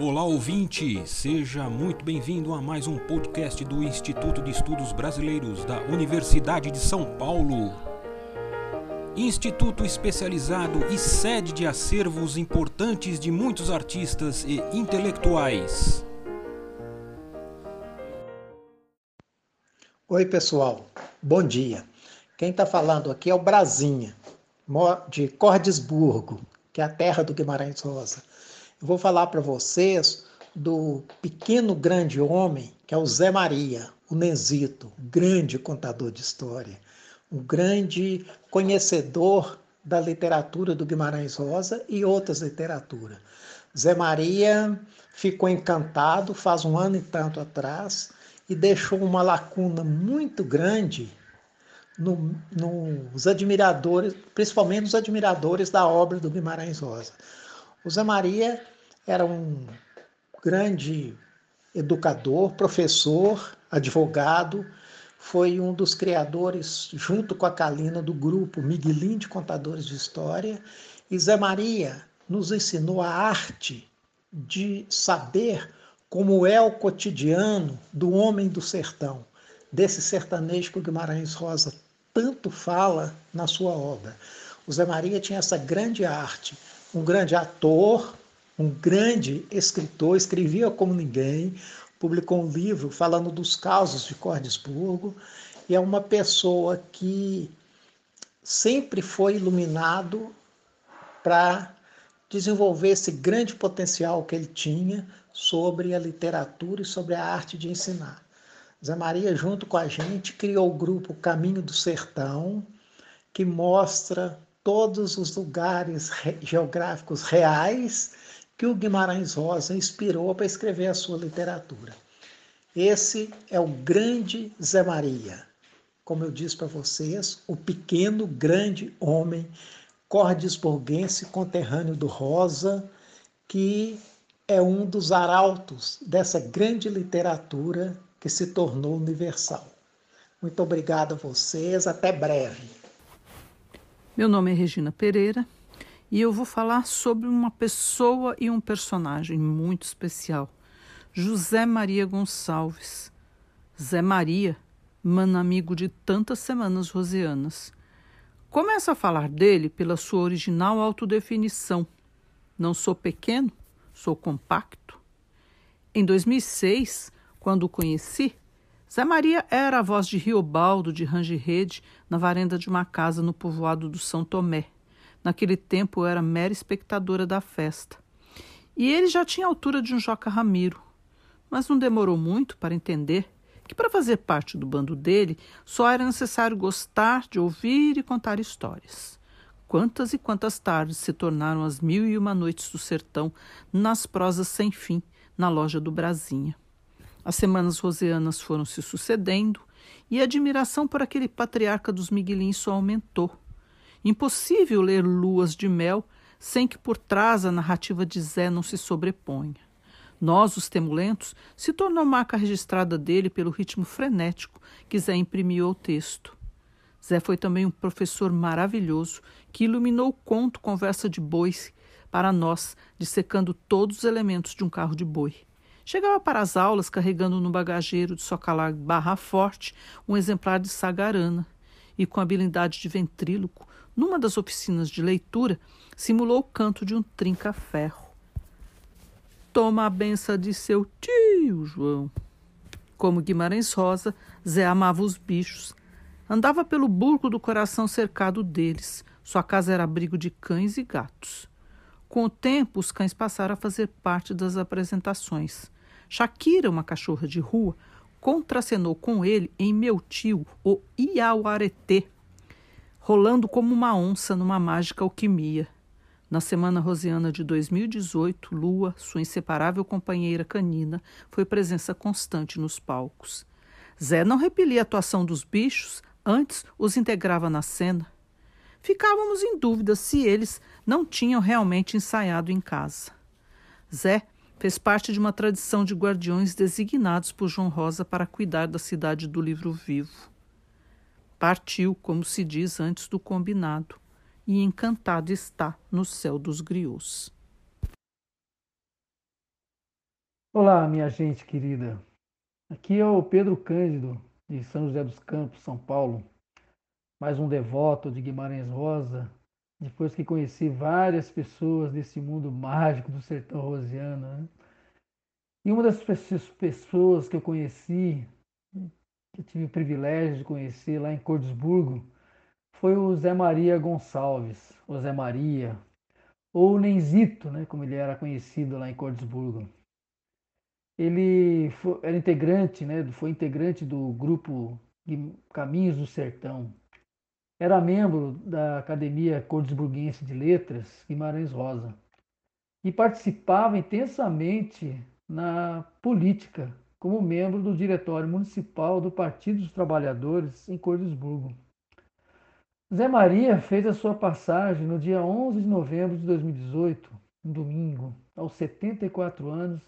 Olá ouvinte, seja muito bem-vindo a mais um podcast do Instituto de Estudos Brasileiros da Universidade de São Paulo. Instituto especializado e sede de acervos importantes de muitos artistas e intelectuais. Oi, pessoal, bom dia. Quem está falando aqui é o Brasinha, de Cordesburgo, que é a terra do Guimarães Rosa. Eu vou falar para vocês do pequeno grande homem que é o Zé Maria, o Nesito, grande contador de história, um grande conhecedor da literatura do Guimarães Rosa e outras literaturas. Zé Maria ficou encantado faz um ano e tanto atrás e deixou uma lacuna muito grande no, nos admiradores, principalmente nos admiradores da obra do Guimarães Rosa. O Zé Maria era um grande educador, professor, advogado, foi um dos criadores, junto com a Calina, do grupo Miguelim de Contadores de História. E Zé Maria nos ensinou a arte de saber como é o cotidiano do homem do sertão, desse sertanejo que o Guimarães Rosa tanto fala na sua obra. O Zé Maria tinha essa grande arte, um grande ator, um grande escritor, escrevia como ninguém, publicou um livro falando dos causos de Cordesburgo, e é uma pessoa que sempre foi iluminado para desenvolver esse grande potencial que ele tinha sobre a literatura e sobre a arte de ensinar. Zé Maria, junto com a gente, criou o grupo Caminho do Sertão, que mostra todos os lugares geográficos reais que o Guimarães Rosa inspirou para escrever a sua literatura. Esse é o grande Zé Maria. Como eu disse para vocês, o pequeno, grande homem cordesburguense conterrâneo do Rosa, que é um dos arautos dessa grande literatura que se tornou universal. Muito obrigado a vocês, até breve. Meu nome é Regina Pereira e eu vou falar sobre uma pessoa e um personagem muito especial, José Maria Gonçalves. Zé Maria, mano amigo de tantas semanas rosianas. Começo a falar dele pela sua original autodefinição. Não sou pequeno, sou compacto. Em 2006, quando o conheci, Zé Maria era a voz de Riobaldo de Range Rede na varanda de uma casa no povoado do São Tomé. Naquele tempo eu era mera espectadora da festa. E ele já tinha a altura de um Joca Ramiro. Mas não demorou muito para entender que para fazer parte do bando dele só era necessário gostar de ouvir e contar histórias. Quantas e quantas tardes se tornaram as mil e uma noites do sertão nas prosas sem fim na loja do Brasinha. As semanas rosianas foram se sucedendo e a admiração por aquele patriarca dos Miguelins só aumentou. Impossível ler Luas de Mel sem que por trás a narrativa de Zé não se sobreponha. Nós, os temulentos, se tornou marca registrada dele pelo ritmo frenético que Zé imprimiu ao texto. Zé foi também um professor maravilhoso que iluminou o conto Conversa de Bois para nós, dissecando todos os elementos de um carro de boi. Chegava para as aulas carregando no bagageiro de socalar barra forte um exemplar de Sagarana e, com habilidade de ventríloco, numa das oficinas de leitura, simulou o canto de um trinca-ferro. Toma a benção de seu tio, João. Como Guimarães Rosa, Zé amava os bichos. Andava pelo burgo do coração cercado deles. Sua casa era abrigo de cães e gatos. Com o tempo, os cães passaram a fazer parte das apresentações. Shakira, uma cachorra de rua, contracenou com ele em Meu Tio, o Iauaretê, rolando como uma onça numa mágica alquimia. Na semana rosiana de 2018, Lua, sua inseparável companheira canina, foi presença constante nos palcos. Zé não repelia a atuação dos bichos, antes os integrava na cena. Ficávamos em dúvida se eles não tinham realmente ensaiado em casa. Zé fez parte de uma tradição de guardiões designados por João Rosa para cuidar da cidade do livro vivo. Partiu, como se diz antes do combinado, e encantado está no céu dos griots. Olá, minha gente querida. Aqui é o Pedro Cândido, de São José dos Campos, São Paulo. Mais um devoto de Guimarães Rosa, depois que conheci várias pessoas desse mundo mágico do sertão rosiano. Né? E uma das pessoas que eu conheci, que eu tive o privilégio de conhecer lá em Cordesburgo, foi o Zé Maria Gonçalves, o Zé Maria, ou Nenzito, né, como ele era conhecido lá em Cordesburgo ele foi, era integrante, né, foi integrante do grupo Caminhos do Sertão. Era membro da Academia Cordesburguense de Letras, Guimarães Rosa, e participava intensamente na política, como membro do Diretório Municipal do Partido dos Trabalhadores em Cordesburgo. Zé Maria fez a sua passagem no dia 11 de novembro de 2018, um domingo, aos 74 anos,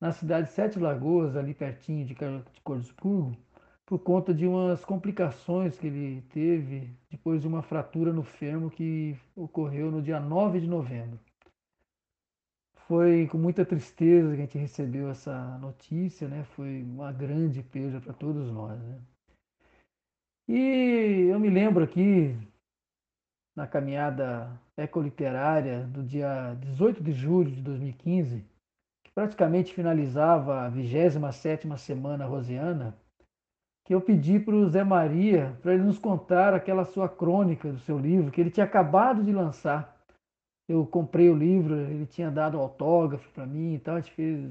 na cidade de Sete Lagoas, ali pertinho de Cordesburgo, por conta de umas complicações que ele teve depois de uma fratura no fermo que ocorreu no dia 9 de novembro. Foi com muita tristeza que a gente recebeu essa notícia, né? Foi uma grande perda para todos nós, né? E eu me lembro aqui na caminhada ecoliterária do dia 18 de julho de 2015, praticamente finalizava a 27ª semana rosiana, que eu pedi para o Zé Maria para ele nos contar aquela sua crônica do seu livro, que ele tinha acabado de lançar. Eu comprei o livro, ele tinha dado autógrafo para mim e tal, a gente fez...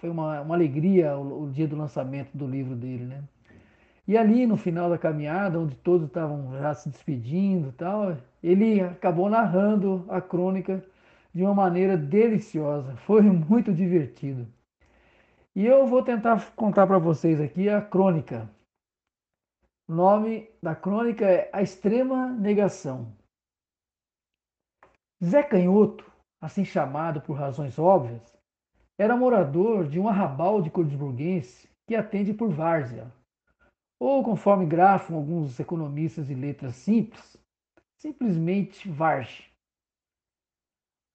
Foi uma, uma alegria o, o dia do lançamento do livro dele, né? E ali no final da caminhada, onde todos estavam já se despedindo tal, ele acabou narrando a crônica de uma maneira deliciosa. Foi muito divertido. E eu vou tentar contar para vocês aqui a crônica. O nome da crônica é A Extrema Negação. Zé Canhoto, assim chamado por razões óbvias, era morador de um arrabal de cordesburguense que atende por várzea, ou conforme grafam alguns economistas de letras simples, simplesmente varge.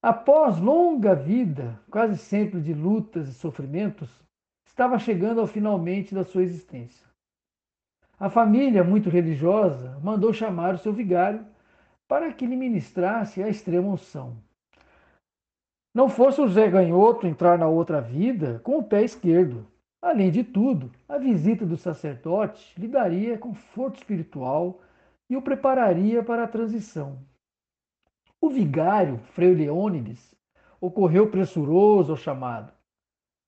Após longa vida, quase sempre de lutas e sofrimentos, estava chegando ao finalmente da sua existência. A família, muito religiosa, mandou chamar o seu vigário para que lhe ministrasse a extrema unção. Não fosse o Zé Ganhoto entrar na outra vida com o pé esquerdo. Além de tudo, a visita do sacerdote lhe daria conforto espiritual e o prepararia para a transição. O vigário, Frei Leônides, ocorreu pressuroso ao chamado.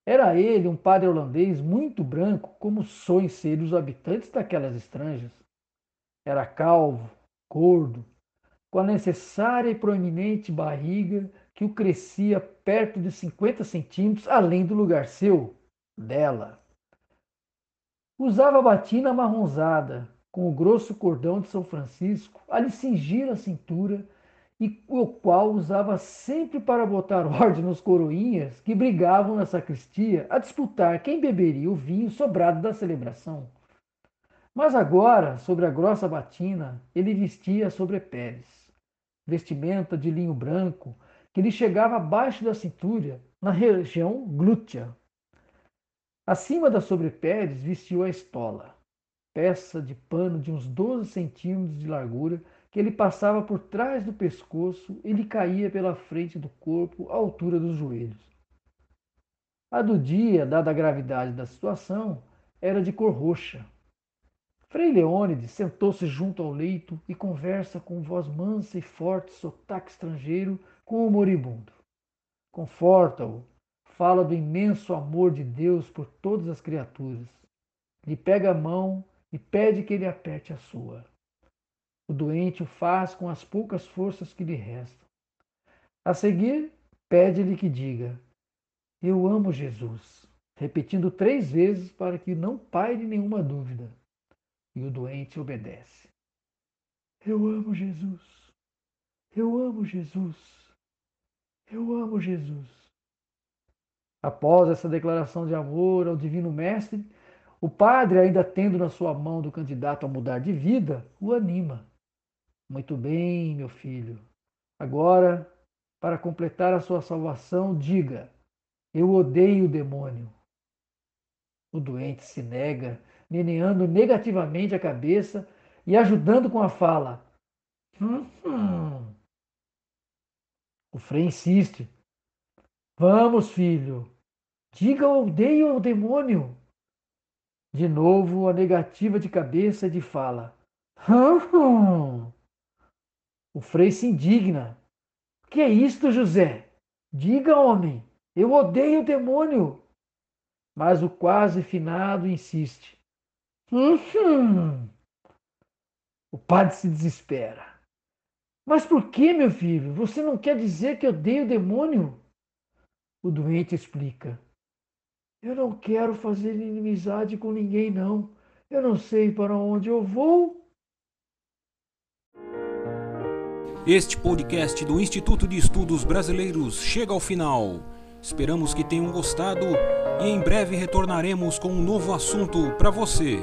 Era ele um padre holandês muito branco, como soem ser os habitantes daquelas estranjas. Era calvo, gordo, com a necessária e proeminente barriga que o crescia perto de 50 centímetros além do lugar seu, dela. Usava batina amarronzada, com o grosso cordão de São Francisco a lhe cingir a cintura e o qual usava sempre para botar ordem nos coroinhas que brigavam na sacristia a disputar quem beberia o vinho sobrado da celebração. Mas agora, sobre a grossa batina, ele vestia sobrepéres, vestimenta de linho branco que lhe chegava abaixo da cintura, na região glútea. Acima das sobrepéres vestiu a estola, peça de pano de uns 12 centímetros de largura que ele passava por trás do pescoço e lhe caía pela frente do corpo à altura dos joelhos. A do dia, dada a gravidade da situação, era de cor roxa. Frei Leônides sentou-se junto ao leito e conversa com voz mansa e forte, sotaque estrangeiro, com o moribundo. Conforta-o, fala do imenso amor de Deus por todas as criaturas. Lhe pega a mão e pede que ele aperte a sua. O doente o faz com as poucas forças que lhe restam. A seguir, pede-lhe que diga: Eu amo Jesus, repetindo três vezes para que não paire nenhuma dúvida. E o doente obedece. Eu amo Jesus. Eu amo Jesus. Eu amo Jesus. Após essa declaração de amor ao Divino Mestre, o padre, ainda tendo na sua mão do candidato a mudar de vida, o anima muito bem, meu filho. Agora, para completar a sua salvação, diga: Eu odeio o demônio. O doente se nega, meneando negativamente a cabeça e ajudando com a fala. Hum, hum. O Frei insiste. Vamos, filho. Diga odeio o demônio. De novo a negativa de cabeça e de fala. Hum, hum. O Frei se indigna. Que é isto, José? Diga, homem. Eu odeio o demônio. Mas o quase finado insiste. Hum, o padre se desespera. Mas por que, meu filho? Você não quer dizer que odeio o demônio? O doente explica. Eu não quero fazer inimizade com ninguém, não. Eu não sei para onde eu vou. Este podcast do Instituto de Estudos Brasileiros chega ao final. Esperamos que tenham gostado em breve retornaremos com um novo assunto para você.